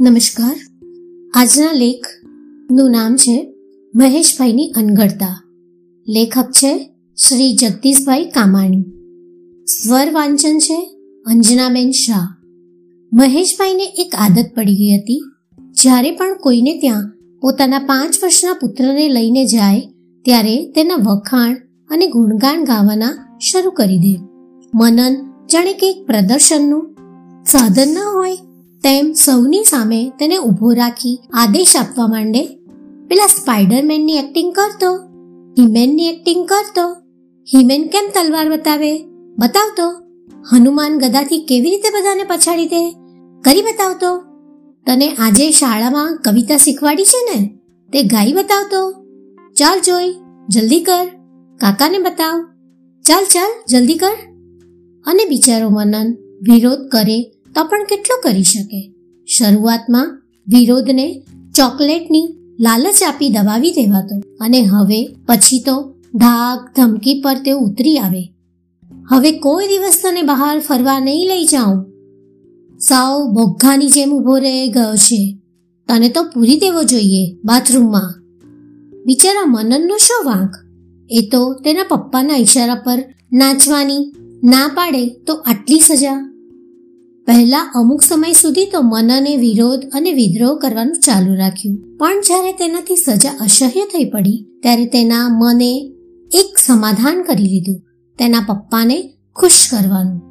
નમસ્કાર. આજના લેખનું નામ છે મહેશભાઈની અનગઢતા લેખક છે શ્રી જગદીશભાઈ કામાણી. સ્વર વાંચન છે અંજનાબેન શાહ. મહેશભાઈને એક આદત પડી ગઈ હતી, જ્યારે પણ કોઈને ત્યાં પોતાના પાંચ વર્ષના પુત્રને લઈને જાય, ત્યારે તેના વખાણ અને ગુણગાન ગાવાના શરૂ કરી દે. મનન જાણે કે એક પ્રદર્શનનું સાધન ન હોય તેમ સૌની સામે તેને ઊભો રાખી આદેશ આપવા માંડે. પેલા સ્પાઈડરમેનની એક્ટિંગ કરતો હિમેનની એક્ટિંગ કરતો હિમેન કેમ તલવાર બતાવે? બતાવતો હનુમાન ગદાથી કેવી રીતે બધાને પછાડી દે? કરી બતાવતો તને આજે શાળામાં કવિતા શીખવાડી છે ને? તે ગાઈ બતાવતો ચાલ જોઈ, જલ્દી કર. કાકાને બતાવ. ચાલ ચાલ, જલ્દી કર. અને બિચારો મનન વિરોધ કરે તો પણ કેટલો કરી શકે? શરૂઆતમાં વિરોધને ચોકલેટની લાલચ આપી દબાવી દેવાતો અને હવે પછી તો ધાક ધમકી પર તે ઉતરી આવે. હવે કોઈ દિવસ તને બહાર ફરવા નહીં લઈ જાઉં. સાવ બોઘાની જેમ ઊભો રહી ગયો છે. તને તો પૂરી દેવો જોઈએ બાથરૂમમાં. બિચારા મનનનો શો વાંક? એ તો તેના પપ્પાના ઈશારા પર નાચવાની ના પાડે તો આટલી સજા? પહેલા અમુક સમય સુધી તો મનને વિરોધ અને વિદ્રોહ કરવાનું ચાલુ રાખ્યું. પણ જ્યારે તેનાથી સજા અસહ્ય થઈ પડી, ત્યારે તેના મને એક સમાધાન કરી લીધું, તેના પપ્પાને ખુશ કરવાનું.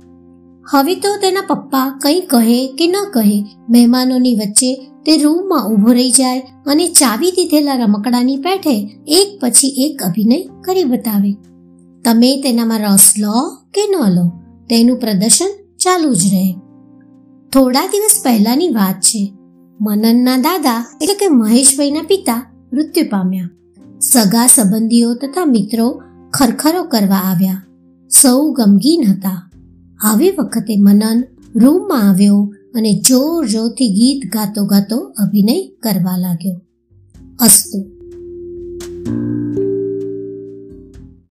હવે તો તેના પપ્પા કંઈ કહે કે ન કહે, મહેમાનોની વચ્ચે તે રૂમમાં ઊભો રહી જાય અને ચાવી દીધેલા રમકડાની પેઠે એક પછી એક અભિનય કરી બતાવે. તમે તેનામાં રસ લો કે ન લો? તેનું પ્રદર્શન ચાલુ જ રહે. થોડા દિવસ પહેલાની વાત છે. મનનના દાદા, એટલે કે મહેશભાઈના પિતા, મૃત્યુ પામ્યા. સગા સંબંધીઓ તથા મિત્રો ખરખરો કરવા આવ્યા. સૌ ગમગીન હતા. આવી વખતે મનન રૂમમાં આવ્યો અને જોર જોરથી ગીત ગાતો ગાતો અભિનય કરવા લાગ્યો. અસ્તુ.